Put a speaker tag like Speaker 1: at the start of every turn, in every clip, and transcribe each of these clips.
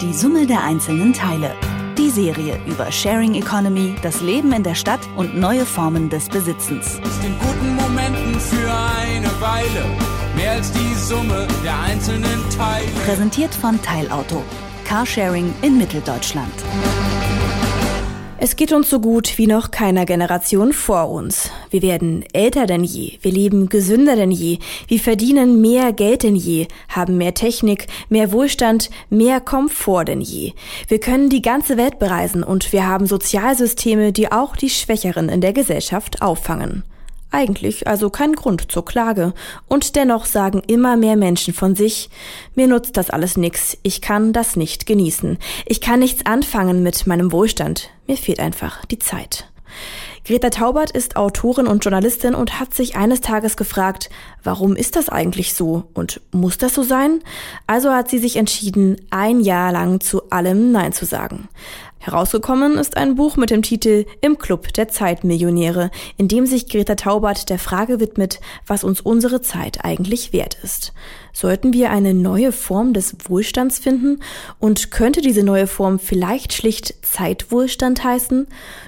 Speaker 1: Die Summe der einzelnen Teile. Die Serie über Sharing Economy, das Leben in der Stadt und neue Formen des Besitzens.
Speaker 2: Ist in guten Momenten für eine Weile mehr als die Summe der einzelnen Teile.
Speaker 1: Präsentiert von Teilauto. Carsharing in Mitteldeutschland.
Speaker 3: Es geht uns so gut wie noch keiner Generation vor uns. Wir werden älter denn je, wir leben gesünder denn je, wir verdienen mehr Geld denn je, haben mehr Technik, mehr Wohlstand, mehr Komfort denn je. Wir können die ganze Welt bereisen und wir haben Sozialsysteme, die auch die Schwächeren in der Gesellschaft auffangen. Eigentlich also kein Grund zur Klage. Und dennoch sagen immer mehr Menschen von sich, mir nutzt das alles nix, ich kann das nicht genießen. Ich kann nichts anfangen mit meinem Wohlstand. Mir fehlt einfach die Zeit. Greta Taubert ist Autorin und Journalistin und hat sich eines Tages gefragt, warum ist das eigentlich so und muss das so sein? Also hat sie sich entschieden, ein Jahr lang zu allem Nein zu sagen. Herausgekommen ist ein Buch mit dem Titel Im Club der Zeitmillionäre, in dem sich Greta Taubert der Frage widmet, was uns unsere Zeit eigentlich wert ist. Sollten wir eine neue Form des Wohlstands finden? Und könnte diese neue Form vielleicht schlicht Zeitwohlstand heißen?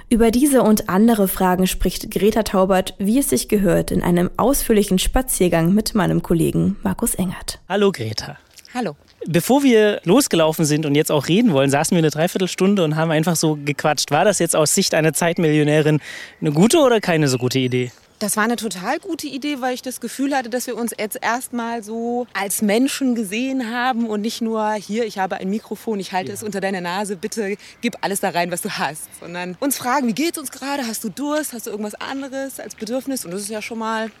Speaker 3: Über diese und andere Fragen spricht Greta Taubert, wie es sich gehört, in einem ausführlichen Spaziergang mit meinem Kollegen Markus Engert.
Speaker 4: Hallo Greta.
Speaker 5: Hallo.
Speaker 4: Bevor wir losgelaufen sind und jetzt auch reden wollen, saßen wir eine Dreiviertelstunde und haben einfach so gequatscht. War das jetzt aus Sicht einer Zeitmillionärin eine gute oder keine so gute Idee?
Speaker 5: Das war eine total gute Idee, weil ich das Gefühl hatte, dass wir uns jetzt erstmal so als Menschen gesehen haben und nicht nur hier, ich habe ein Mikrofon, ich halte ja. es unter deiner Nase, bitte gib alles da rein, was du hast, sondern uns fragen, wie geht's uns gerade? Hast du Durst? Hast du irgendwas anderes als Bedürfnis? Und das ist ja schon mal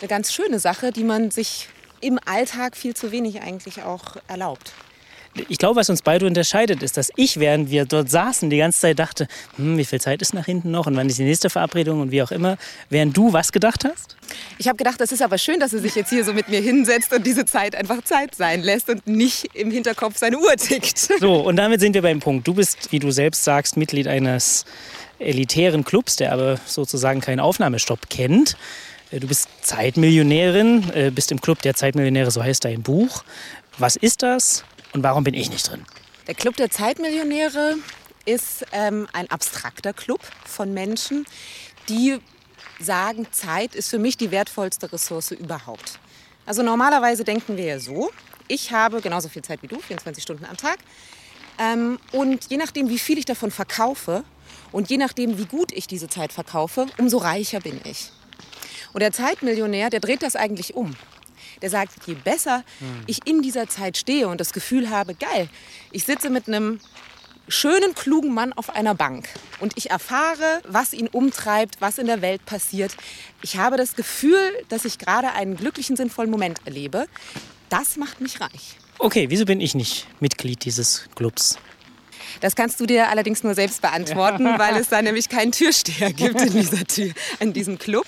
Speaker 5: eine ganz schöne Sache, die man sich im Alltag viel zu wenig eigentlich auch erlaubt.
Speaker 4: Ich glaube, was uns beide unterscheidet, ist, dass ich, während wir dort saßen, die ganze Zeit dachte, hm, wie viel Zeit ist nach hinten noch und wann ist die nächste Verabredung und wie auch immer. Während du was gedacht hast?
Speaker 5: Ich habe gedacht, das ist aber schön, dass er sich jetzt hier so mit mir hinsetzt und diese Zeit einfach Zeit sein lässt und nicht im Hinterkopf seine Uhr tickt.
Speaker 4: So, und damit sind wir beim Punkt. Du bist, wie du selbst sagst, Mitglied eines elitären Clubs, der aber sozusagen keinen Aufnahmestopp kennt. Äh, du bist Zeitmillionärin, äh, bist im Club der Zeitmillionäre, so heißt dein Buch. Was ist das und warum bin ich nicht drin?
Speaker 5: Der Club der Zeitmillionäre ist ähm, ein abstrakter Club von Menschen, die sagen, Zeit ist für mich die wertvollste Ressource überhaupt. Also normalerweise denken wir ja so, ich habe genauso viel Zeit wie du, 24 Stunden am Tag. Ähm, und je nachdem, wie viel ich davon verkaufe und je nachdem, wie gut ich diese Zeit verkaufe, umso reicher bin ich. Und der Zeitmillionär, der dreht das eigentlich um. Der sagt, je besser hm. ich in dieser Zeit stehe und das Gefühl habe, geil, ich sitze mit einem schönen, klugen Mann auf einer Bank und ich erfahre, was ihn umtreibt, was in der Welt passiert. Ich habe das Gefühl, dass ich gerade einen glücklichen, sinnvollen Moment erlebe. Das macht mich reich.
Speaker 4: Okay, wieso bin ich nicht Mitglied dieses Clubs?
Speaker 5: Das kannst du dir allerdings nur selbst beantworten, weil es da nämlich keinen Türsteher gibt in, dieser Tür, in diesem Club.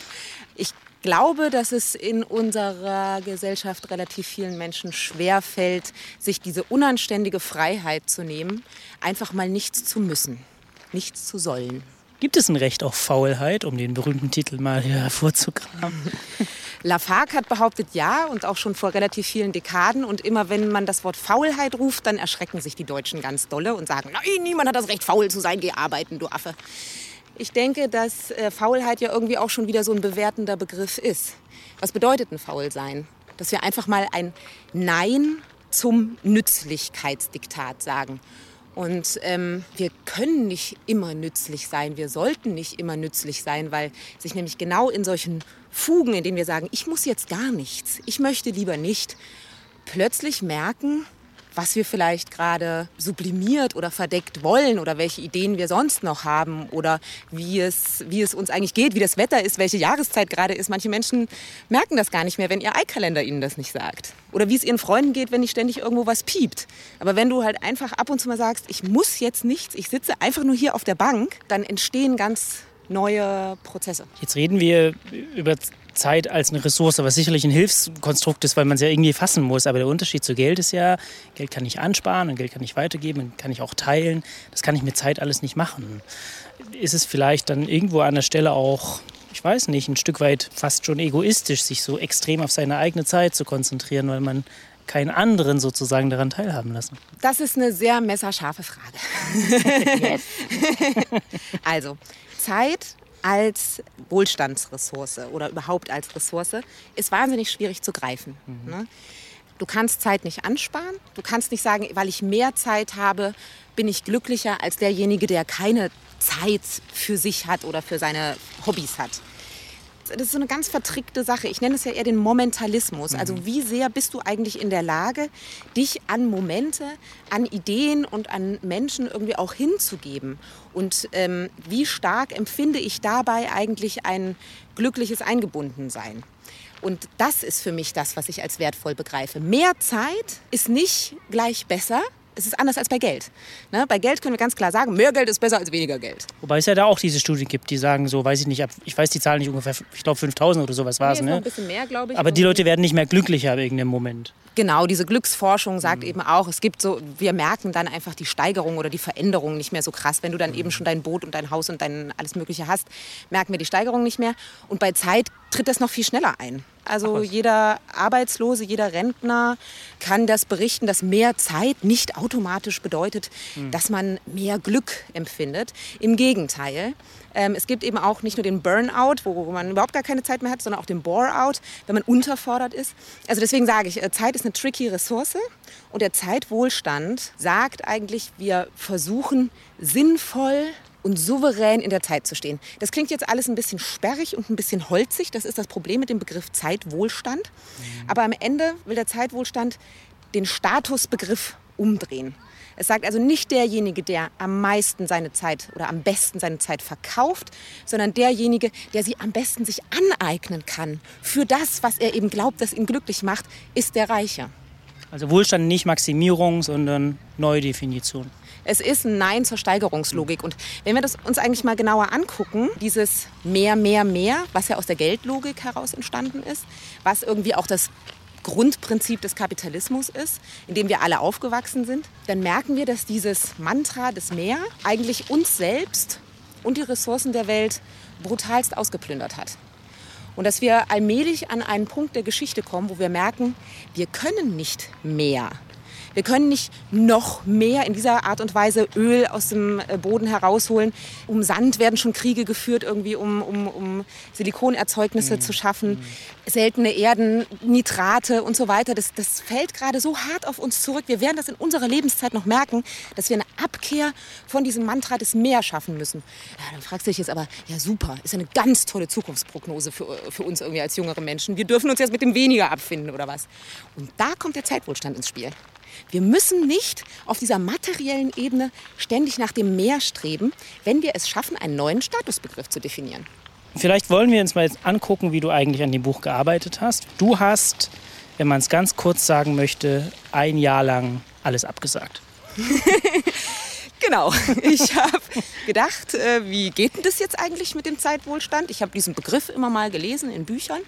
Speaker 5: Ich glaube, dass es in unserer Gesellschaft relativ vielen Menschen schwer fällt, sich diese unanständige Freiheit zu nehmen, einfach mal nichts zu müssen, nichts zu sollen.
Speaker 4: Gibt es ein Recht auf Faulheit, um den berühmten Titel mal hier hervorzukramen?
Speaker 5: Lafargue hat behauptet ja und auch schon vor relativ vielen Dekaden. Und immer wenn man das Wort Faulheit ruft, dann erschrecken sich die Deutschen ganz dolle und sagen, nein, niemand hat das Recht, faul zu sein, geh arbeiten, du Affe. Ich denke, dass äh, Faulheit ja irgendwie auch schon wieder so ein bewertender Begriff ist. Was bedeutet ein Faulsein? Dass wir einfach mal ein Nein zum Nützlichkeitsdiktat sagen. Und ähm, wir können nicht immer nützlich sein, wir sollten nicht immer nützlich sein, weil sich nämlich genau in solchen Fugen, in denen wir sagen, ich muss jetzt gar nichts, ich möchte lieber nicht, plötzlich merken, was wir vielleicht gerade sublimiert oder verdeckt wollen oder welche Ideen wir sonst noch haben oder wie es, wie es uns eigentlich geht, wie das Wetter ist, welche Jahreszeit gerade ist. Manche Menschen merken das gar nicht mehr, wenn ihr Eikalender ihnen das nicht sagt. Oder wie es ihren Freunden geht, wenn nicht ständig irgendwo was piept. Aber wenn du halt einfach ab und zu mal sagst, ich muss jetzt nichts, ich sitze einfach nur hier auf der Bank, dann entstehen ganz neue Prozesse.
Speaker 4: Jetzt reden wir über Zeit als eine Ressource, was sicherlich ein Hilfskonstrukt ist, weil man es ja irgendwie fassen muss. Aber der Unterschied zu Geld ist ja, Geld kann ich ansparen und Geld kann ich weitergeben und kann ich auch teilen. Das kann ich mit Zeit alles nicht machen. Ist es vielleicht dann irgendwo an der Stelle auch, ich weiß nicht, ein Stück weit fast schon egoistisch, sich so extrem auf seine eigene Zeit zu konzentrieren, weil man keinen anderen sozusagen daran teilhaben lassen?
Speaker 5: Das ist eine sehr messerscharfe Frage. also, Zeit als Wohlstandsressource oder überhaupt als Ressource ist wahnsinnig schwierig zu greifen. Mhm. Ne? Du kannst Zeit nicht ansparen. Du kannst nicht sagen, weil ich mehr Zeit habe, bin ich glücklicher als derjenige, der keine Zeit für sich hat oder für seine Hobbys hat das ist so eine ganz vertrickte Sache. Ich nenne es ja eher den Momentalismus. Also mhm. wie sehr bist du eigentlich in der Lage, dich an Momente, an Ideen und an Menschen irgendwie auch hinzugeben? Und ähm, wie stark empfinde ich dabei eigentlich ein glückliches Eingebundensein? Und das ist für mich das, was ich als wertvoll begreife. Mehr Zeit ist nicht gleich besser, es ist anders als bei Geld. Ne? Bei Geld können wir ganz klar sagen, mehr Geld ist besser als weniger Geld.
Speaker 4: Wobei es ja da auch diese Studien gibt, die sagen so, weiß ich nicht, ich weiß die Zahl nicht ungefähr, ich glaube 5000 oder sowas war es.
Speaker 5: Ne? ein bisschen mehr, glaube ich.
Speaker 4: Aber die Leute werden nicht mehr glücklicher wegen dem Moment.
Speaker 5: Genau, diese Glücksforschung sagt mhm. eben auch, es gibt so, wir merken dann einfach die Steigerung oder die Veränderung nicht mehr so krass. Wenn du dann mhm. eben schon dein Boot und dein Haus und dein alles Mögliche hast, merken wir die Steigerung nicht mehr. Und bei Zeit tritt das noch viel schneller ein. Also jeder Arbeitslose, jeder Rentner kann das berichten, dass mehr Zeit nicht automatisch bedeutet, mhm. dass man mehr Glück empfindet. Im Gegenteil. Ähm, es gibt eben auch nicht nur den Burnout, wo man überhaupt gar keine Zeit mehr hat, sondern auch den Boreout, wenn man unterfordert ist. Also deswegen sage ich, äh, Zeit ist eine tricky Ressource und der Zeitwohlstand sagt eigentlich, wir versuchen sinnvoll und souverän in der Zeit zu stehen. Das klingt jetzt alles ein bisschen sperrig und ein bisschen holzig. Das ist das Problem mit dem Begriff Zeitwohlstand. Mhm. Aber am Ende will der Zeitwohlstand den Statusbegriff umdrehen. Es sagt also nicht derjenige, der am meisten seine Zeit oder am besten seine Zeit verkauft, sondern derjenige, der sie am besten sich aneignen kann. Für das, was er eben glaubt, das ihn glücklich macht, ist der Reiche.
Speaker 4: Also Wohlstand nicht Maximierung, sondern Neudefinition.
Speaker 5: Es ist ein Nein zur Steigerungslogik. Und wenn wir das uns eigentlich mal genauer angucken, dieses mehr, mehr, mehr, was ja aus der Geldlogik heraus entstanden ist, was irgendwie auch das Grundprinzip des Kapitalismus ist, in dem wir alle aufgewachsen sind, dann merken wir, dass dieses Mantra des Mehr eigentlich uns selbst und die Ressourcen der Welt brutalst ausgeplündert hat. Und dass wir allmählich an einen Punkt der Geschichte kommen, wo wir merken, wir können nicht mehr. Wir können nicht noch mehr in dieser Art und Weise Öl aus dem äh, Boden herausholen. Um Sand werden schon Kriege geführt, irgendwie um, um, um Silikonerzeugnisse mhm. zu schaffen. Mhm. Seltene Erden, Nitrate und so weiter. Das, das fällt gerade so hart auf uns zurück. Wir werden das in unserer Lebenszeit noch merken, dass wir eine Abkehr von diesem Mantra des Meer schaffen müssen. Ja, dann fragst du dich jetzt aber, ja super, ist eine ganz tolle Zukunftsprognose für, für uns irgendwie als jüngere Menschen. Wir dürfen uns jetzt mit dem weniger abfinden oder was. Und da kommt der Zeitwohlstand ins Spiel. Wir müssen nicht auf dieser materiellen Ebene ständig nach dem Meer streben, wenn wir es schaffen, einen neuen Statusbegriff zu definieren.
Speaker 4: Vielleicht wollen wir uns mal jetzt angucken, wie du eigentlich an dem Buch gearbeitet hast. Du hast, wenn man es ganz kurz sagen möchte, ein Jahr lang alles abgesagt.
Speaker 5: Genau. Ich habe gedacht, äh, wie geht denn das jetzt eigentlich mit dem Zeitwohlstand? Ich habe diesen Begriff immer mal gelesen in Büchern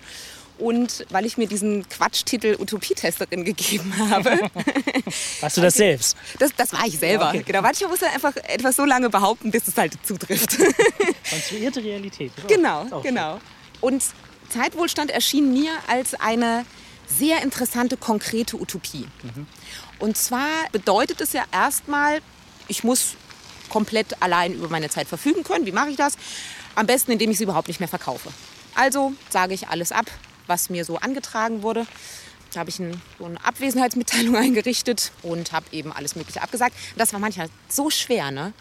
Speaker 5: und weil ich mir diesen Quatschtitel Utopietesterin gegeben habe.
Speaker 4: Warst du das selbst?
Speaker 5: Das, das war ich selber. Okay. Genau, manchmal muss er einfach etwas so lange behaupten, bis es halt zutrifft.
Speaker 4: Konstruierte Realität.
Speaker 5: Genau, genau. Und Zeitwohlstand erschien mir als eine sehr interessante, konkrete Utopie. Mhm. Und zwar bedeutet es ja erstmal, ich muss komplett allein über meine Zeit verfügen können. Wie mache ich das? Am besten, indem ich sie überhaupt nicht mehr verkaufe. Also sage ich alles ab, was mir so angetragen wurde. Da habe ich ein, so eine Abwesenheitsmitteilung eingerichtet und habe eben alles Mögliche abgesagt. Das war manchmal so schwer, ne?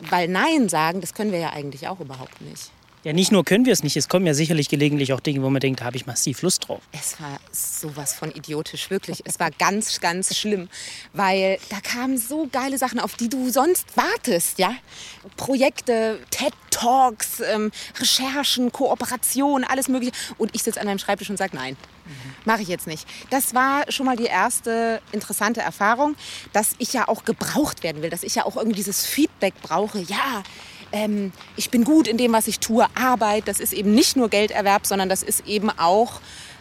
Speaker 5: Weil Nein sagen, das können wir ja eigentlich auch überhaupt nicht.
Speaker 4: Ja, nicht nur können wir es nicht, es kommen ja sicherlich gelegentlich auch Dinge, wo man denkt, da habe ich massiv Lust drauf.
Speaker 5: Es war sowas von idiotisch, wirklich. Es war ganz, ganz schlimm, weil da kamen so geile Sachen, auf die du sonst wartest, ja. Projekte, TED-Talks, ähm, Recherchen, Kooperation, alles mögliche. Und ich sitze an meinem Schreibtisch und sage, nein, mhm. mache ich jetzt nicht. Das war schon mal die erste interessante Erfahrung, dass ich ja auch gebraucht werden will, dass ich ja auch irgendwie dieses Feedback brauche. Ja, ähm, ich bin gut in dem, was ich tue. Arbeit, das ist eben nicht nur Gelderwerb, sondern das ist eben auch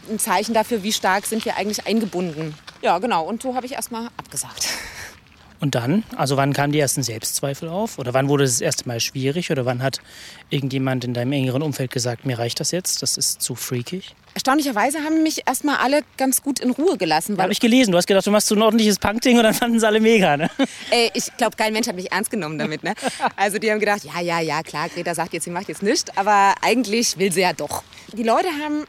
Speaker 5: ein Zeichen dafür, wie stark sind wir eigentlich eingebunden. Ja, genau. Und so habe ich erstmal abgesagt.
Speaker 4: Und dann, also wann kamen die ersten Selbstzweifel auf? Oder wann wurde es das erste Mal schwierig? Oder wann hat irgendjemand in deinem engeren Umfeld gesagt, mir reicht das jetzt, das ist zu freakig?
Speaker 5: Erstaunlicherweise haben mich erstmal alle ganz gut in Ruhe gelassen.
Speaker 4: Habe ich gelesen. Du hast gedacht, du machst so ein ordentliches Punkding und dann fanden es alle mega, ne?
Speaker 5: Ey, ich glaube, kein Mensch hat mich ernst genommen damit, ne? Also die haben gedacht, ja, ja, ja, klar, Greta sagt jetzt, sie macht jetzt nichts, aber eigentlich will sie ja doch. Die Leute haben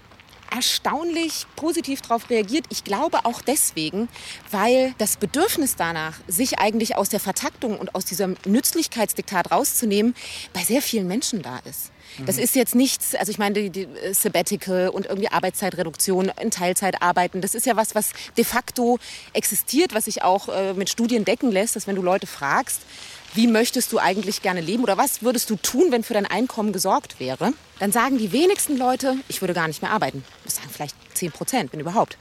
Speaker 5: erstaunlich positiv darauf reagiert. Ich glaube auch deswegen, weil das Bedürfnis danach, sich eigentlich aus der Vertaktung und aus diesem Nützlichkeitsdiktat rauszunehmen, bei sehr vielen Menschen da ist. Das mhm. ist jetzt nichts, also ich meine, die, die Sabbatical und irgendwie Arbeitszeitreduktion in Teilzeit arbeiten, das ist ja was, was de facto existiert, was sich auch äh, mit Studien decken lässt, dass wenn du Leute fragst, wie möchtest du eigentlich gerne leben oder was würdest du tun, wenn für dein Einkommen gesorgt wäre, dann sagen die wenigsten Leute, ich würde gar nicht mehr arbeiten. Das sagen vielleicht 10 Prozent, wenn überhaupt.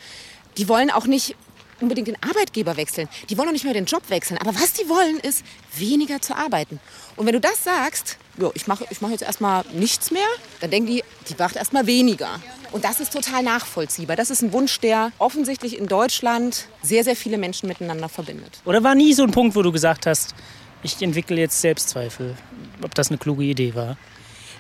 Speaker 5: Die wollen auch nicht unbedingt den Arbeitgeber wechseln. Die wollen auch nicht mehr den Job wechseln. Aber was die wollen, ist weniger zu arbeiten. Und wenn du das sagst, jo, ich mache ich mach jetzt erstmal nichts mehr, dann denken die, die macht erstmal weniger. Und das ist total nachvollziehbar. Das ist ein Wunsch, der offensichtlich in Deutschland sehr, sehr viele Menschen miteinander verbindet.
Speaker 4: Oder war nie so ein Punkt, wo du gesagt hast, ich entwickle jetzt Selbstzweifel, ob das eine kluge Idee war.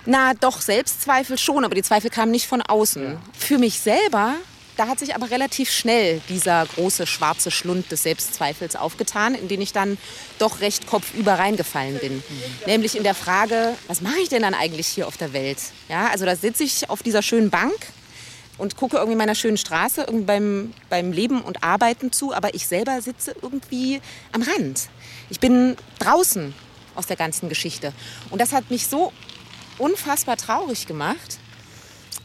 Speaker 5: Na, doch, Selbstzweifel schon, aber die Zweifel kamen nicht von außen. Für mich selber, da hat sich aber relativ schnell dieser große schwarze Schlund des Selbstzweifels aufgetan, in den ich dann doch recht kopfüber reingefallen bin. Mhm. Nämlich in der Frage, was mache ich denn dann eigentlich hier auf der Welt? Ja, also da sitze ich auf dieser schönen Bank und gucke irgendwie meiner schönen Straße irgendwie beim, beim Leben und Arbeiten zu, aber ich selber sitze irgendwie am Rand. Ich bin draußen aus der ganzen Geschichte. Und das hat mich so unfassbar traurig gemacht,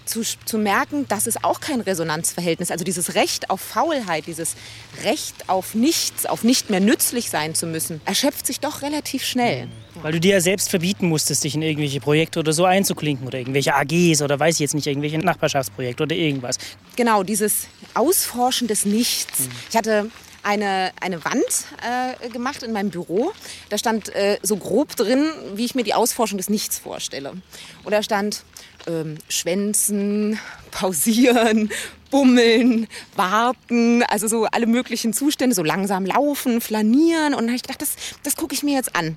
Speaker 5: zu, zu merken, dass es auch kein Resonanzverhältnis. Also dieses Recht auf Faulheit, dieses Recht auf nichts, auf nicht mehr nützlich sein zu müssen, erschöpft sich doch relativ schnell.
Speaker 4: Weil du dir ja selbst verbieten musstest, dich in irgendwelche Projekte oder so einzuklinken oder irgendwelche AGs oder weiß ich jetzt nicht, irgendwelche Nachbarschaftsprojekte oder irgendwas.
Speaker 5: Genau, dieses Ausforschen des Nichts. Mhm. Ich hatte eine, eine Wand äh, gemacht in meinem Büro. Da stand äh, so grob drin, wie ich mir die Ausforschung des Nichts vorstelle. Und da stand ähm, Schwänzen, Pausieren, Bummeln, Warten, also so alle möglichen Zustände, so langsam laufen, flanieren. Und dann habe ich gedacht, das, das gucke ich mir jetzt an.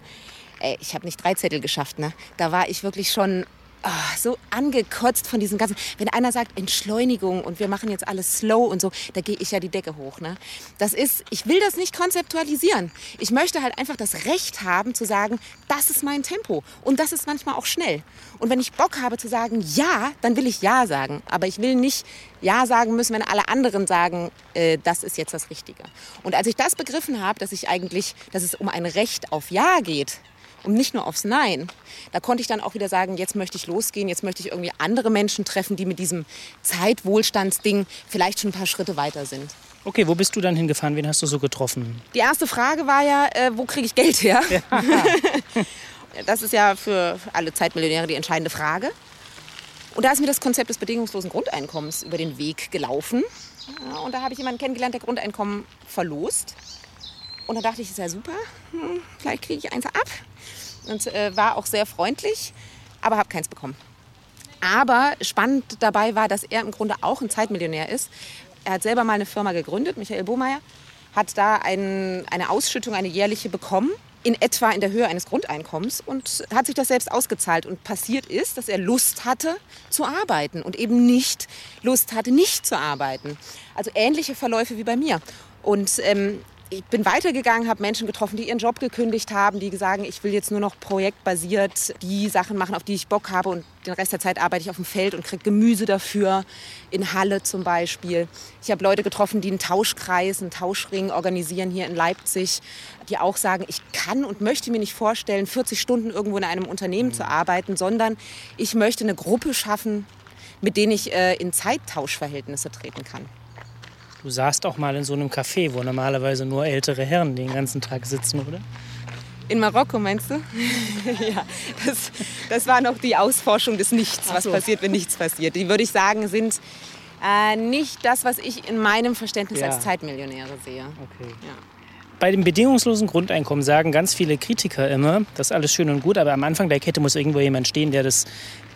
Speaker 5: Ey, ich habe nicht drei Zettel geschafft, ne? Da war ich wirklich schon oh, so angekotzt von diesem ganzen. Wenn einer sagt Entschleunigung und wir machen jetzt alles slow und so, da gehe ich ja die Decke hoch. Ne? Das ist, ich will das nicht konzeptualisieren. Ich möchte halt einfach das Recht haben zu sagen, das ist mein Tempo und das ist manchmal auch schnell. Und wenn ich Bock habe zu sagen ja, dann will ich ja sagen. Aber ich will nicht ja sagen müssen, wenn alle anderen sagen, äh, das ist jetzt das Richtige. Und als ich das begriffen habe, dass ich eigentlich, dass es um ein Recht auf Ja geht, und nicht nur aufs Nein. Da konnte ich dann auch wieder sagen, jetzt möchte ich losgehen, jetzt möchte ich irgendwie andere Menschen treffen, die mit diesem Zeitwohlstandsding vielleicht schon ein paar Schritte weiter sind.
Speaker 4: Okay, wo bist du dann hingefahren? Wen hast du so getroffen?
Speaker 5: Die erste Frage war ja, äh, wo kriege ich Geld her? Ja. das ist ja für alle Zeitmillionäre die entscheidende Frage. Und da ist mir das Konzept des bedingungslosen Grundeinkommens über den Weg gelaufen. Ja, und da habe ich jemanden kennengelernt, der Grundeinkommen verlost. Und da dachte ich, ist ja super, hm, vielleicht kriege ich eins ab und äh, war auch sehr freundlich, aber habe keins bekommen. Aber spannend dabei war, dass er im Grunde auch ein Zeitmillionär ist. Er hat selber mal eine Firma gegründet, Michael Bohmeier, hat da ein, eine Ausschüttung, eine jährliche bekommen, in etwa in der Höhe eines Grundeinkommens und hat sich das selbst ausgezahlt. Und passiert ist, dass er Lust hatte zu arbeiten und eben nicht Lust hatte, nicht zu arbeiten. Also ähnliche Verläufe wie bei mir. Und ähm, ich bin weitergegangen, habe Menschen getroffen, die ihren Job gekündigt haben, die sagen, ich will jetzt nur noch projektbasiert die Sachen machen, auf die ich Bock habe und den Rest der Zeit arbeite ich auf dem Feld und kriege Gemüse dafür, in Halle zum Beispiel. Ich habe Leute getroffen, die einen Tauschkreis, einen Tauschring organisieren hier in Leipzig, die auch sagen, ich kann und möchte mir nicht vorstellen, 40 Stunden irgendwo in einem Unternehmen zu arbeiten, sondern ich möchte eine Gruppe schaffen, mit denen ich äh, in Zeittauschverhältnisse treten kann.
Speaker 4: Du saßt auch mal in so einem Café, wo normalerweise nur ältere Herren den ganzen Tag sitzen, oder?
Speaker 5: In Marokko meinst du? ja, das, das war noch die Ausforschung des Nichts, was so. passiert, wenn nichts passiert. Die würde ich sagen, sind äh, nicht das, was ich in meinem Verständnis ja. als Zeitmillionäre sehe. Okay. Ja.
Speaker 4: Bei dem bedingungslosen Grundeinkommen sagen ganz viele Kritiker immer, das ist alles schön und gut, aber am Anfang der Kette muss irgendwo jemand stehen, der das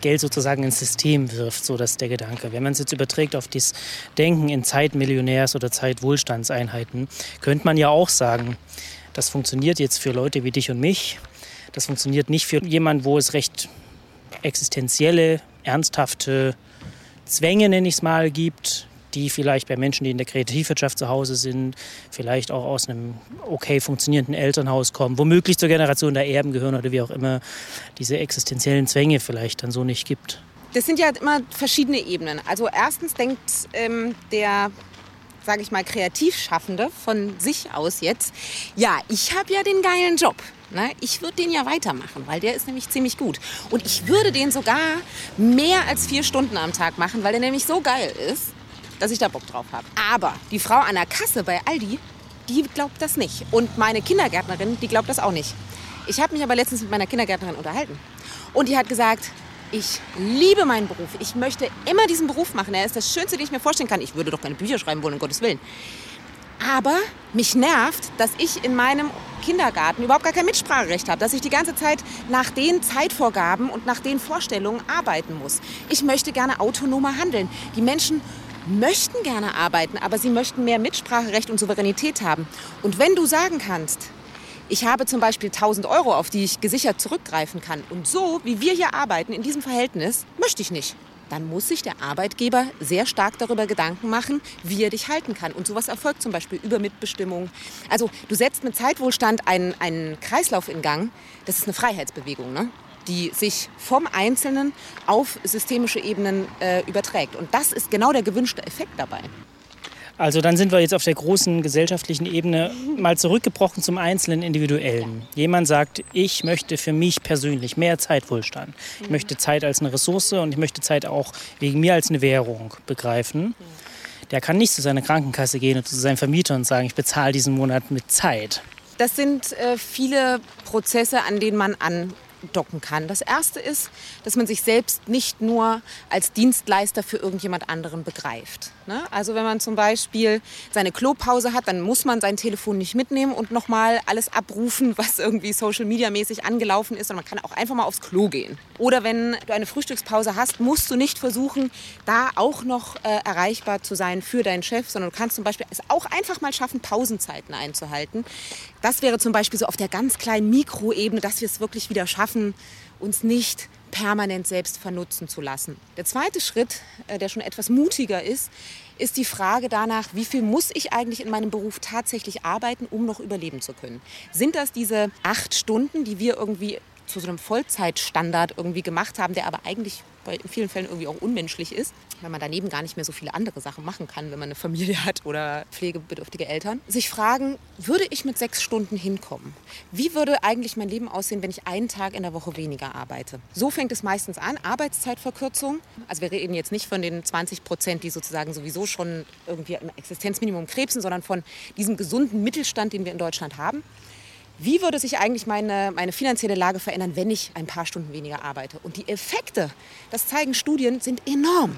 Speaker 4: Geld sozusagen ins System wirft, so dass der Gedanke. Wenn man es jetzt überträgt auf das Denken in Zeitmillionärs- oder Zeitwohlstandseinheiten, könnte man ja auch sagen, Das funktioniert jetzt für Leute wie dich und mich. Das funktioniert nicht für jemanden, wo es recht existenzielle, ernsthafte Zwänge, nenne ich es mal, gibt, die vielleicht bei Menschen, die in der Kreativwirtschaft zu Hause sind, vielleicht auch aus einem okay funktionierenden Elternhaus kommen, womöglich zur Generation der Erben gehören oder wie auch immer, diese existenziellen Zwänge vielleicht dann so nicht gibt.
Speaker 5: Das sind ja immer verschiedene Ebenen. Also erstens denkt ähm, der sage ich mal, Kreativschaffende von sich aus jetzt, ja, ich habe ja den geilen Job. Ne? Ich würde den ja weitermachen, weil der ist nämlich ziemlich gut. Und ich würde den sogar mehr als vier Stunden am Tag machen, weil der nämlich so geil ist, dass ich da Bock drauf habe. Aber die Frau an der Kasse bei Aldi, die glaubt das nicht. Und meine Kindergärtnerin, die glaubt das auch nicht. Ich habe mich aber letztens mit meiner Kindergärtnerin unterhalten. Und die hat gesagt, ich liebe meinen Beruf. Ich möchte immer diesen Beruf machen. Er ist das Schönste, den ich mir vorstellen kann. Ich würde doch keine Bücher schreiben wollen, um Gottes Willen. Aber mich nervt, dass ich in meinem Kindergarten überhaupt gar kein Mitspracherecht habe, dass ich die ganze Zeit nach den Zeitvorgaben und nach den Vorstellungen arbeiten muss. Ich möchte gerne autonomer handeln. Die Menschen möchten gerne arbeiten, aber sie möchten mehr Mitspracherecht und Souveränität haben. Und wenn du sagen kannst, ich habe zum Beispiel 1000 Euro, auf die ich gesichert zurückgreifen kann. Und so, wie wir hier arbeiten, in diesem Verhältnis, möchte ich nicht. Dann muss sich der Arbeitgeber sehr stark darüber Gedanken machen, wie er dich halten kann. Und sowas erfolgt zum Beispiel über Mitbestimmung. Also du setzt mit Zeitwohlstand einen, einen Kreislauf in Gang. Das ist eine Freiheitsbewegung, ne? Die sich vom Einzelnen auf systemische Ebenen äh, überträgt. Und das ist genau der gewünschte Effekt dabei.
Speaker 4: Also dann sind wir jetzt auf der großen gesellschaftlichen Ebene mal zurückgebrochen zum einzelnen Individuellen. Jemand sagt, ich möchte für mich persönlich mehr Zeitwohlstand. Ich möchte Zeit als eine Ressource und ich möchte Zeit auch wegen mir als eine Währung begreifen. Der kann nicht zu seiner Krankenkasse gehen und zu seinem Vermieter und sagen, ich bezahle diesen Monat mit Zeit.
Speaker 5: Das sind äh, viele Prozesse, an denen man an docken kann. Das erste ist, dass man sich selbst nicht nur als Dienstleister für irgendjemand anderen begreift. Ne? Also wenn man zum Beispiel seine Klopause hat, dann muss man sein Telefon nicht mitnehmen und nochmal alles abrufen, was irgendwie Social Media mäßig angelaufen ist, sondern man kann auch einfach mal aufs Klo gehen. Oder wenn du eine Frühstückspause hast, musst du nicht versuchen, da auch noch äh, erreichbar zu sein für deinen Chef, sondern du kannst zum Beispiel es auch einfach mal schaffen, Pausenzeiten einzuhalten. Das wäre zum Beispiel so auf der ganz kleinen Mikroebene, dass wir es wirklich wieder schaffen, uns nicht permanent selbst vernutzen zu lassen. Der zweite Schritt, äh, der schon etwas mutiger ist, ist die Frage danach, wie viel muss ich eigentlich in meinem Beruf tatsächlich arbeiten, um noch überleben zu können. Sind das diese acht Stunden, die wir irgendwie zu so einem Vollzeitstandard irgendwie gemacht haben, der aber eigentlich in vielen Fällen irgendwie auch unmenschlich ist, weil man daneben gar nicht mehr so viele andere Sachen machen kann, wenn man eine Familie hat oder pflegebedürftige Eltern, sich fragen, würde ich mit sechs Stunden hinkommen? Wie würde eigentlich mein Leben aussehen, wenn ich einen Tag in der Woche weniger arbeite? So fängt es meistens an, Arbeitszeitverkürzung. Also wir reden jetzt nicht von den 20 Prozent, die sozusagen sowieso schon irgendwie im Existenzminimum krebsen, sondern von diesem gesunden Mittelstand, den wir in Deutschland haben. Wie würde sich eigentlich meine, meine finanzielle Lage verändern, wenn ich ein paar Stunden weniger arbeite? Und die Effekte, das zeigen Studien, sind enorm.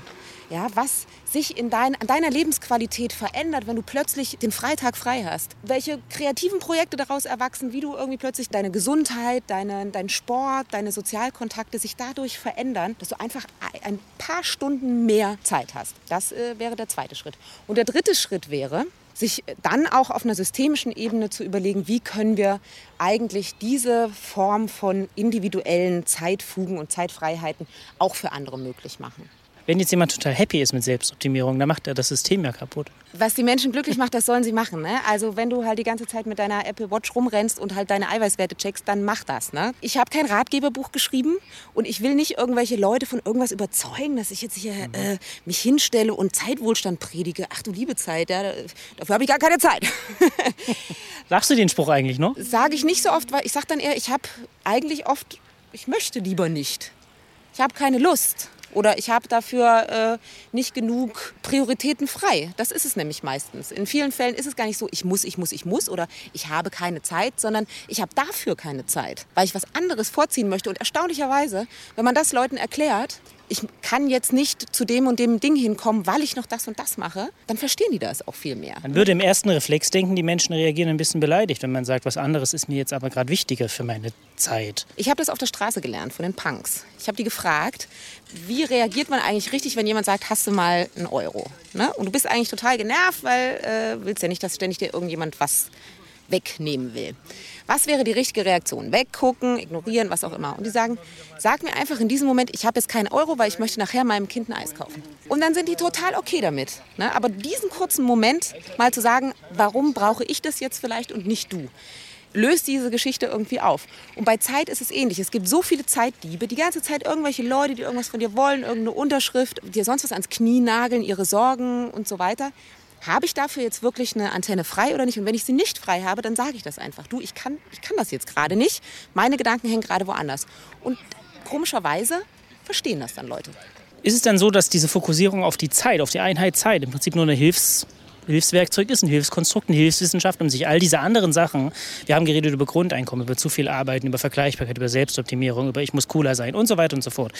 Speaker 5: Ja, was sich in dein, an deiner Lebensqualität verändert, wenn du plötzlich den Freitag frei hast. Welche kreativen Projekte daraus erwachsen, wie du irgendwie plötzlich deine Gesundheit, deine, dein Sport, deine Sozialkontakte sich dadurch verändern, dass du einfach ein paar Stunden mehr Zeit hast. Das äh, wäre der zweite Schritt. Und der dritte Schritt wäre, sich dann auch auf einer systemischen Ebene zu überlegen, wie können wir eigentlich diese Form von individuellen Zeitfugen und Zeitfreiheiten auch für andere möglich machen.
Speaker 4: Wenn jetzt jemand total happy ist mit Selbstoptimierung, dann macht er das System ja kaputt.
Speaker 5: Was die Menschen glücklich macht, das sollen sie machen. Ne? Also wenn du halt die ganze Zeit mit deiner Apple Watch rumrennst und halt deine Eiweißwerte checkst, dann mach das. Ne? Ich habe kein Ratgeberbuch geschrieben und ich will nicht irgendwelche Leute von irgendwas überzeugen, dass ich jetzt hier mhm. äh, mich hinstelle und Zeitwohlstand predige. Ach du liebe Zeit, ja, dafür habe ich gar keine Zeit.
Speaker 4: Sagst du den Spruch eigentlich noch?
Speaker 5: Sage ich nicht so oft, weil ich sage dann eher, ich habe eigentlich oft, ich möchte lieber nicht. Ich habe keine Lust. Oder ich habe dafür äh, nicht genug Prioritäten frei. Das ist es nämlich meistens. In vielen Fällen ist es gar nicht so, ich muss, ich muss, ich muss oder ich habe keine Zeit, sondern ich habe dafür keine Zeit, weil ich was anderes vorziehen möchte. Und erstaunlicherweise, wenn man das Leuten erklärt, ich kann jetzt nicht zu dem und dem Ding hinkommen, weil ich noch das und das mache, dann verstehen die das auch viel mehr.
Speaker 4: Man würde im ersten Reflex denken, die Menschen reagieren ein bisschen beleidigt, wenn man sagt, was anderes ist mir jetzt aber gerade wichtiger für meine Zeit.
Speaker 5: Ich habe das auf der Straße gelernt von den Punks. Ich habe die gefragt, wie reagiert man eigentlich richtig, wenn jemand sagt, hast du mal einen Euro? Ne? Und du bist eigentlich total genervt, weil äh, willst ja nicht, dass ständig dir irgendjemand was wegnehmen will. Was wäre die richtige Reaktion? Weggucken, ignorieren, was auch immer. Und die sagen, sag mir einfach in diesem Moment, ich habe jetzt keinen Euro, weil ich möchte nachher meinem Kind ein Eis kaufen. Und dann sind die total okay damit. Ne? Aber diesen kurzen Moment mal zu sagen, warum brauche ich das jetzt vielleicht und nicht du? löst diese Geschichte irgendwie auf. Und bei Zeit ist es ähnlich. Es gibt so viele Zeitdiebe, die ganze Zeit irgendwelche Leute, die irgendwas von dir wollen, irgendeine Unterschrift, dir sonst was ans Knie nageln, ihre Sorgen und so weiter habe ich dafür jetzt wirklich eine Antenne frei oder nicht? Und wenn ich sie nicht frei habe, dann sage ich das einfach. Du, ich kann, ich kann das jetzt gerade nicht. Meine Gedanken hängen gerade woanders. Und komischerweise verstehen das dann Leute.
Speaker 4: Ist es dann so, dass diese Fokussierung auf die Zeit, auf die Einheit Zeit im Prinzip nur eine Hilfs Hilfswerkzeug ist, ein Hilfskonstrukt, eine Hilfswissenschaft, um sich all diese anderen Sachen, wir haben geredet über Grundeinkommen, über zu viel Arbeiten, über Vergleichbarkeit, über Selbstoptimierung, über ich muss cooler sein und so weiter und so fort.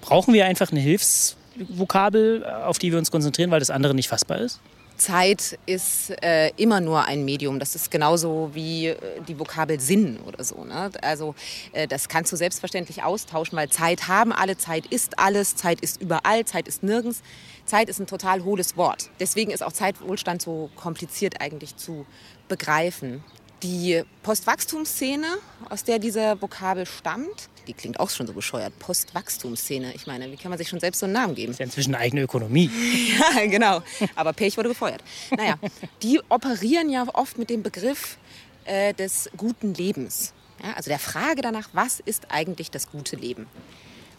Speaker 4: Brauchen wir einfach eine Hilfsvokabel, auf die wir uns konzentrieren, weil das andere nicht fassbar ist?
Speaker 5: Zeit ist äh, immer nur ein Medium. Das ist genauso wie äh, die Vokabel Sinn oder so. Ne? Also äh, das kannst du selbstverständlich austauschen, weil Zeit haben alle, Zeit ist alles, Zeit ist überall, Zeit ist nirgends. Zeit ist ein total hohles Wort. Deswegen ist auch Zeitwohlstand so kompliziert eigentlich zu begreifen. Die Postwachstumsszene, aus der diese Vokabel stammt, die klingt auch schon so bescheuert. Postwachstumsszene. Ich meine, wie kann man sich schon selbst so einen Namen geben? Das
Speaker 4: ist ja inzwischen eine eigene Ökonomie.
Speaker 5: ja, genau. Aber Pech wurde gefeuert. Naja, die operieren ja oft mit dem Begriff äh, des guten Lebens. Ja, also der Frage danach, was ist eigentlich das gute Leben?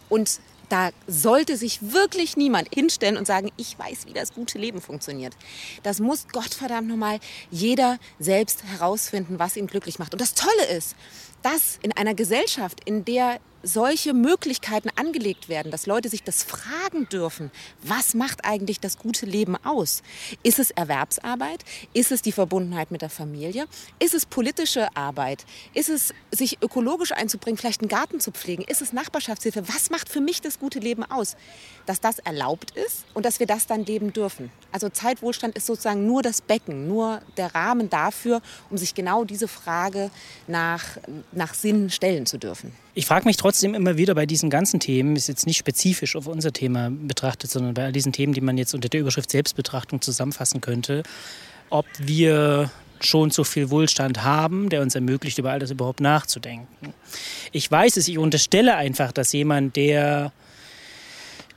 Speaker 5: Und da sollte sich wirklich niemand hinstellen und sagen, ich weiß, wie das gute Leben funktioniert. Das muss Gottverdammt nochmal jeder selbst herausfinden, was ihn glücklich macht. Und das Tolle ist, dass in einer Gesellschaft, in der solche Möglichkeiten angelegt werden, dass Leute sich das fragen dürfen, was macht eigentlich das gute Leben aus? Ist es Erwerbsarbeit? Ist es die Verbundenheit mit der Familie? Ist es politische Arbeit? Ist es sich ökologisch einzubringen, vielleicht einen Garten zu pflegen? Ist es Nachbarschaftshilfe? Was macht für mich das gute Leben aus? Dass das erlaubt ist und dass wir das dann leben dürfen. Also Zeitwohlstand ist sozusagen nur das Becken, nur der Rahmen dafür, um sich genau diese Frage nach, nach Sinn stellen zu dürfen.
Speaker 4: Ich frage mich trotzdem immer wieder bei diesen ganzen Themen, ist jetzt nicht spezifisch auf unser Thema betrachtet, sondern bei all diesen Themen, die man jetzt unter der Überschrift Selbstbetrachtung zusammenfassen könnte, ob wir schon so viel Wohlstand haben, der uns ermöglicht, über all das überhaupt nachzudenken. Ich weiß es, ich unterstelle einfach, dass jemand, der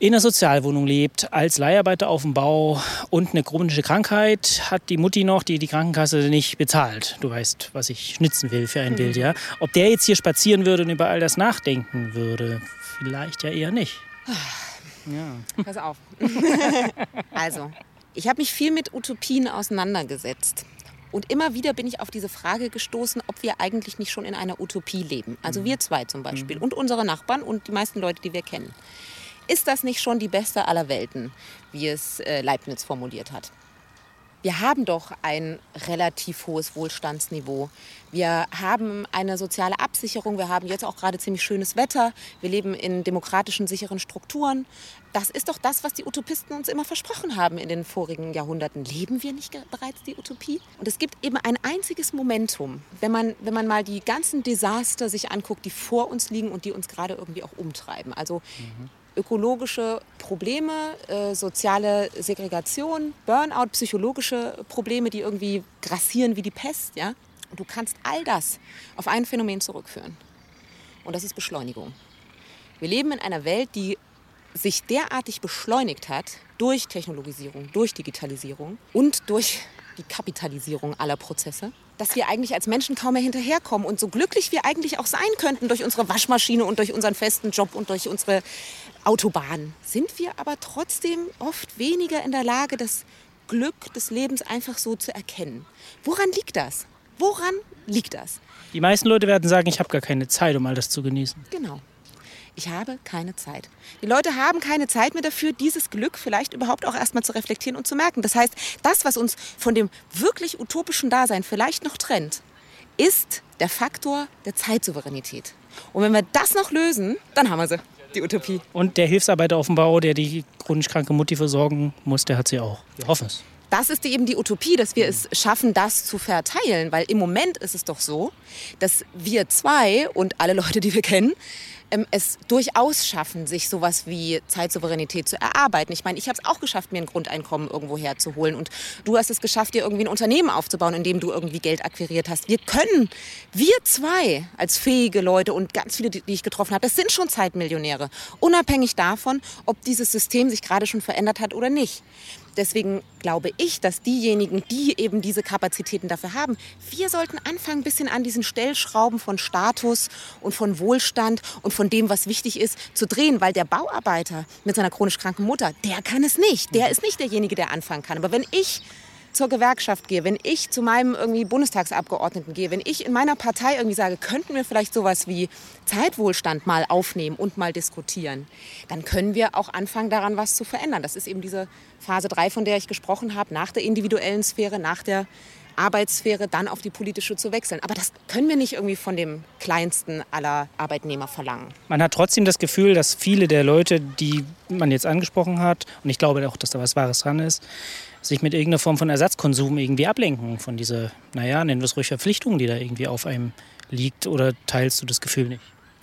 Speaker 4: in einer Sozialwohnung lebt, als Leiharbeiter auf dem Bau und eine chronische Krankheit, hat die Mutti noch, die die Krankenkasse nicht bezahlt. Du weißt, was ich schnitzen will für ein Bild, ja? Ob der jetzt hier spazieren würde und über all das nachdenken würde, vielleicht ja eher nicht.
Speaker 5: Ja. Pass auf. also, ich habe mich viel mit Utopien auseinandergesetzt. Und immer wieder bin ich auf diese Frage gestoßen, ob wir eigentlich nicht schon in einer Utopie leben. Also mhm. wir zwei zum Beispiel mhm. und unsere Nachbarn und die meisten Leute, die wir kennen. Ist das nicht schon die beste aller Welten, wie es äh, Leibniz formuliert hat? Wir haben doch ein relativ hohes Wohlstandsniveau. Wir haben eine soziale Absicherung. Wir haben jetzt auch gerade ziemlich schönes Wetter. Wir leben in demokratischen, sicheren Strukturen. Das ist doch das, was die Utopisten uns immer versprochen haben in den vorigen Jahrhunderten. Leben wir nicht bereits die Utopie? Und es gibt eben ein einziges Momentum, wenn man, wenn man mal die ganzen Desaster sich anguckt, die vor uns liegen und die uns gerade irgendwie auch umtreiben. Also mhm ökologische Probleme, äh, soziale Segregation, Burnout, psychologische Probleme, die irgendwie grassieren wie die Pest. Ja? Und du kannst all das auf ein Phänomen zurückführen. Und das ist Beschleunigung. Wir leben in einer Welt, die sich derartig beschleunigt hat durch Technologisierung, durch Digitalisierung und durch die Kapitalisierung aller Prozesse, dass wir eigentlich als Menschen kaum mehr hinterherkommen. Und so glücklich wir eigentlich auch sein könnten durch unsere Waschmaschine und durch unseren festen Job und durch unsere Autobahn, sind wir aber trotzdem oft weniger in der Lage, das Glück des Lebens einfach so zu erkennen. Woran liegt das? Woran liegt das?
Speaker 4: Die meisten Leute werden sagen, ich habe gar keine Zeit, um all das zu genießen.
Speaker 5: Genau. Ich habe keine Zeit. Die Leute haben keine Zeit mehr dafür, dieses Glück vielleicht überhaupt auch erstmal zu reflektieren und zu merken. Das heißt, das, was uns von dem wirklich utopischen Dasein vielleicht noch trennt, ist der Faktor der Zeitsouveränität. Und wenn wir das noch lösen, dann haben wir sie, die Utopie.
Speaker 4: Und der Hilfsarbeiter auf dem Bau, der die chronisch kranke Mutti versorgen muss, der hat sie auch. Wir hoffen es
Speaker 5: das ist eben die Utopie, dass wir es schaffen, das zu verteilen. Weil im Moment ist es doch so, dass wir zwei und alle Leute, die wir kennen, es durchaus schaffen, sich sowas wie Zeitsouveränität zu erarbeiten. Ich meine, ich habe es auch geschafft, mir ein Grundeinkommen irgendwo herzuholen und du hast es geschafft, dir irgendwie ein Unternehmen aufzubauen, in dem du irgendwie Geld akquiriert hast. Wir können, wir zwei als fähige Leute und ganz viele, die ich getroffen habe, das sind schon Zeitmillionäre, unabhängig davon, ob dieses System sich gerade schon verändert hat oder nicht. Deswegen glaube ich, dass diejenigen, die eben diese Kapazitäten dafür haben, wir sollten anfangen, ein bisschen an diesen Stellschrauben von Status und von Wohlstand und von dem, was wichtig ist, zu drehen. Weil der Bauarbeiter mit seiner chronisch kranken Mutter, der kann es nicht. Der ist nicht derjenige, der anfangen kann. Aber wenn ich zur Gewerkschaft gehe, wenn ich zu meinem irgendwie Bundestagsabgeordneten gehe, wenn ich in meiner Partei irgendwie sage, könnten wir vielleicht sowas wie Zeitwohlstand mal aufnehmen und mal diskutieren, dann können wir auch anfangen, daran was zu verändern. Das ist eben diese Phase 3, von der ich gesprochen habe, nach der individuellen Sphäre, nach der Arbeitssphäre dann auf die politische zu wechseln. Aber das können wir nicht irgendwie von dem kleinsten aller Arbeitnehmer verlangen.
Speaker 4: Man hat trotzdem das Gefühl, dass viele der Leute, die man jetzt angesprochen hat, und ich glaube auch, dass da was Wahres dran ist, sich mit irgendeiner Form von Ersatzkonsum irgendwie ablenken von dieser, naja, nennen wir es ruhig Verpflichtung, die da irgendwie auf einem liegt. Oder teilst du das Gefühl nicht?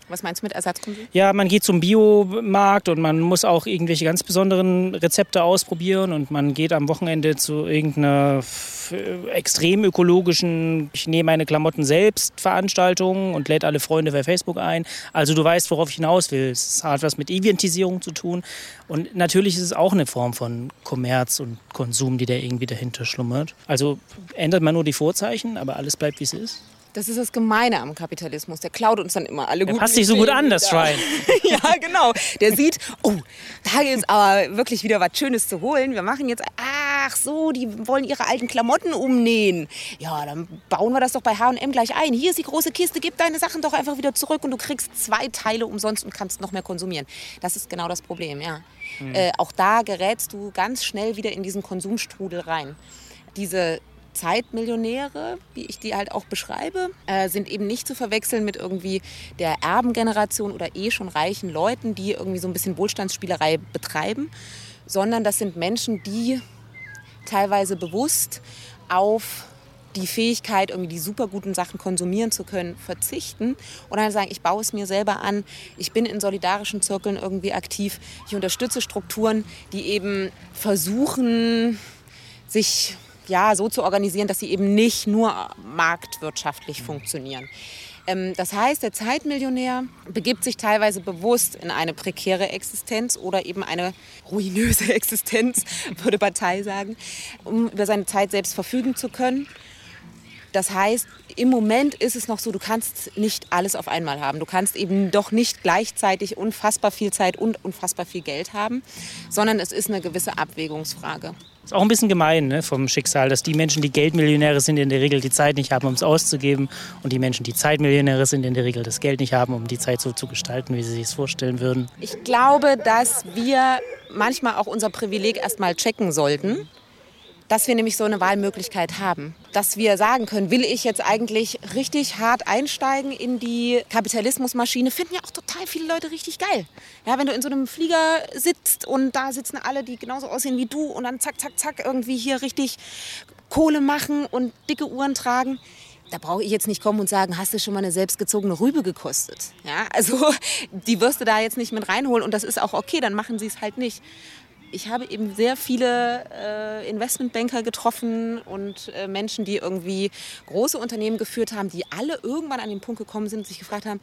Speaker 5: Was meinst du mit Ersatzkonsum?
Speaker 4: Ja, man geht zum Biomarkt und man muss auch irgendwelche ganz besonderen Rezepte ausprobieren und man geht am Wochenende zu irgendeiner extrem ökologischen, ich nehme meine Klamotten selbst Veranstaltung und lädt alle Freunde bei Facebook ein. Also du weißt, worauf ich hinaus will. Es hat was mit Eventisierung zu tun und natürlich ist es auch eine Form von Kommerz und Konsum, die da irgendwie dahinter schlummert. Also ändert man nur die Vorzeichen, aber alles bleibt, wie es ist.
Speaker 5: Das ist das Gemeine am Kapitalismus. Der klaut uns dann immer alle gut.
Speaker 4: Der passt sich so gut an, das Schwein.
Speaker 5: ja, genau. Der sieht, oh, da es aber wirklich wieder was Schönes zu holen. Wir machen jetzt, ach so, die wollen ihre alten Klamotten umnähen. Ja, dann bauen wir das doch bei H&M gleich ein. Hier ist die große Kiste, gib deine Sachen doch einfach wieder zurück und du kriegst zwei Teile umsonst und kannst noch mehr konsumieren. Das ist genau das Problem, ja. Mhm. Äh, auch da gerätst du ganz schnell wieder in diesen Konsumstrudel rein. Diese Zeitmillionäre, wie ich die halt auch beschreibe, äh, sind eben nicht zu verwechseln mit irgendwie der Erbengeneration oder eh schon reichen Leuten, die irgendwie so ein bisschen Wohlstandsspielerei betreiben, sondern das sind Menschen, die teilweise bewusst auf die Fähigkeit, irgendwie die super guten Sachen konsumieren zu können, verzichten und dann sagen, ich baue es mir selber an, ich bin in solidarischen Zirkeln irgendwie aktiv, ich unterstütze Strukturen, die eben versuchen, sich ja, so zu organisieren, dass sie eben nicht nur marktwirtschaftlich funktionieren. Ähm, das heißt, der Zeitmillionär begibt sich teilweise bewusst in eine prekäre Existenz oder eben eine ruinöse Existenz, würde Partei sagen, um über seine Zeit selbst verfügen zu können. Das heißt, im Moment ist es noch so, du kannst nicht alles auf einmal haben. Du kannst eben doch nicht gleichzeitig unfassbar viel Zeit und unfassbar viel Geld haben, sondern es ist eine gewisse Abwägungsfrage.
Speaker 4: Ist auch ein bisschen gemein ne, vom Schicksal, dass die Menschen, die Geldmillionäre sind, in der Regel die Zeit nicht haben, um es auszugeben. Und die Menschen, die Zeitmillionäre sind, in der Regel das Geld nicht haben, um die Zeit so zu gestalten, wie sie sich es vorstellen würden.
Speaker 5: Ich glaube, dass wir manchmal auch unser Privileg erstmal checken sollten dass wir nämlich so eine Wahlmöglichkeit haben. Dass wir sagen können, will ich jetzt eigentlich richtig hart einsteigen in die Kapitalismusmaschine, finden ja auch total viele Leute richtig geil. Ja, wenn du in so einem Flieger sitzt und da sitzen alle, die genauso aussehen wie du und dann zack, zack, zack irgendwie hier richtig Kohle machen und dicke Uhren tragen da brauche ich jetzt nicht kommen und sagen, hast du schon mal eine selbstgezogene Rübe gekostet? Ja, also die wirst du da jetzt nicht mit reinholen und das ist auch okay, dann machen sie es halt nicht ich habe eben sehr viele äh, Investmentbanker getroffen und äh, Menschen, die irgendwie große Unternehmen geführt haben, die alle irgendwann an den Punkt gekommen sind und sich gefragt haben,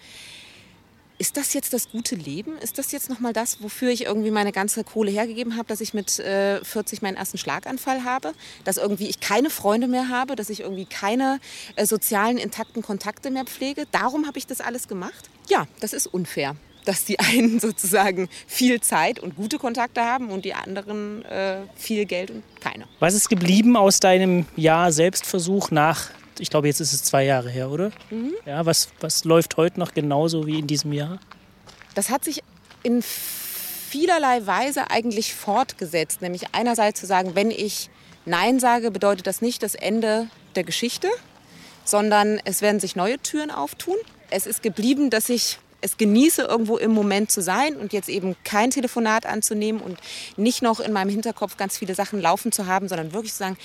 Speaker 5: ist das jetzt das gute Leben? Ist das jetzt nochmal das, wofür ich irgendwie meine ganze Kohle hergegeben habe, dass ich mit äh, 40 meinen ersten Schlaganfall habe? Dass irgendwie ich keine Freunde mehr habe, dass ich irgendwie keine äh, sozialen intakten Kontakte mehr pflege? Darum habe ich das alles gemacht? Ja, das ist unfair dass die einen sozusagen viel Zeit und gute Kontakte haben und die anderen äh, viel Geld und keine.
Speaker 4: Was ist geblieben aus deinem Jahr Selbstversuch nach, ich glaube, jetzt ist es zwei Jahre her, oder? Mhm. Ja, was, was läuft heute noch genauso wie in diesem Jahr?
Speaker 5: Das hat sich in vielerlei Weise eigentlich fortgesetzt. Nämlich einerseits zu sagen, wenn ich Nein sage, bedeutet das nicht das Ende der Geschichte, sondern es werden sich neue Türen auftun. Es ist geblieben, dass ich es genieße, irgendwo im Moment zu sein und jetzt eben kein Telefonat anzunehmen und nicht noch in meinem Hinterkopf ganz viele Sachen laufen zu haben, sondern wirklich zu sagen,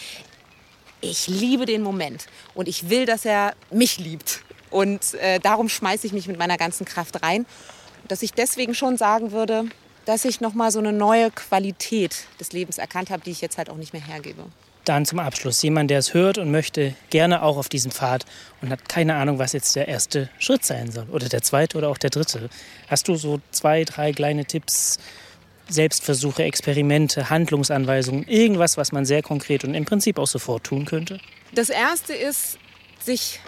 Speaker 5: ich liebe den Moment und ich will, dass er mich liebt. Und äh, darum schmeiße ich mich mit meiner ganzen Kraft rein. dass ich deswegen schon sagen würde, dass ich noch mal so eine neue Qualität des Lebens erkannt habe, die ich jetzt halt auch nicht mehr hergebe.
Speaker 4: Dann zum Abschluss jemand, der es hört und möchte gerne auch auf diesem Pfad und hat keine Ahnung, was jetzt der erste Schritt sein soll oder der zweite oder auch der dritte. Hast du so zwei, drei kleine Tipps, Selbstversuche, Experimente, Handlungsanweisungen, irgendwas, was man sehr konkret und im Prinzip auch sofort tun könnte?
Speaker 5: Das erste ist, sich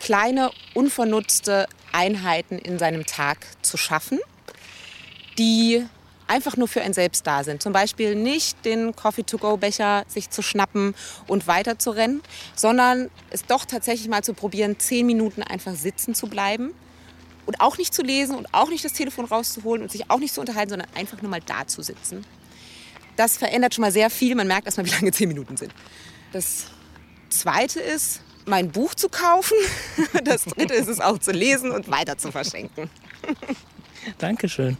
Speaker 5: kleine, unvernutzte Einheiten in seinem Tag zu schaffen, die einfach nur für ein selbst da sind. Zum Beispiel nicht den Coffee-to-go-Becher sich zu schnappen und weiter zu rennen, sondern es doch tatsächlich mal zu probieren, zehn Minuten einfach sitzen zu bleiben und auch nicht zu lesen und auch nicht das Telefon rauszuholen und sich auch nicht zu unterhalten, sondern einfach nur mal da zu sitzen. Das verändert schon mal sehr viel. Man merkt erstmal, wie lange zehn Minuten sind. Das Zweite ist, mein Buch zu kaufen. Das Dritte ist es auch zu lesen und weiter zu verschenken.
Speaker 4: Dankeschön.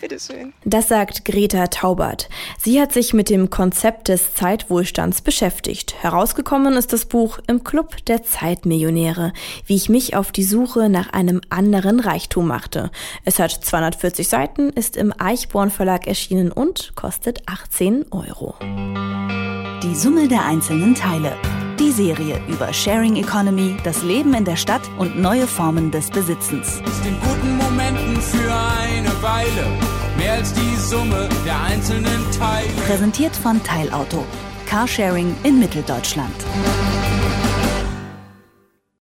Speaker 5: Bitteschön.
Speaker 3: Das sagt Greta Taubert. Sie hat sich mit dem Konzept des Zeitwohlstands beschäftigt. Herausgekommen ist das Buch Im Club der Zeitmillionäre, wie ich mich auf die Suche nach einem anderen Reichtum machte. Es hat 240 Seiten, ist im Eichborn Verlag erschienen und kostet 18 Euro.
Speaker 1: Die Summe der einzelnen Teile. Die Serie über Sharing Economy, das Leben in der Stadt und neue Formen des Besitzens.
Speaker 2: Aus den guten Momenten für eine Weile, mehr als die Summe der einzelnen Teile.
Speaker 1: Präsentiert von Teilauto. Carsharing in Mitteldeutschland.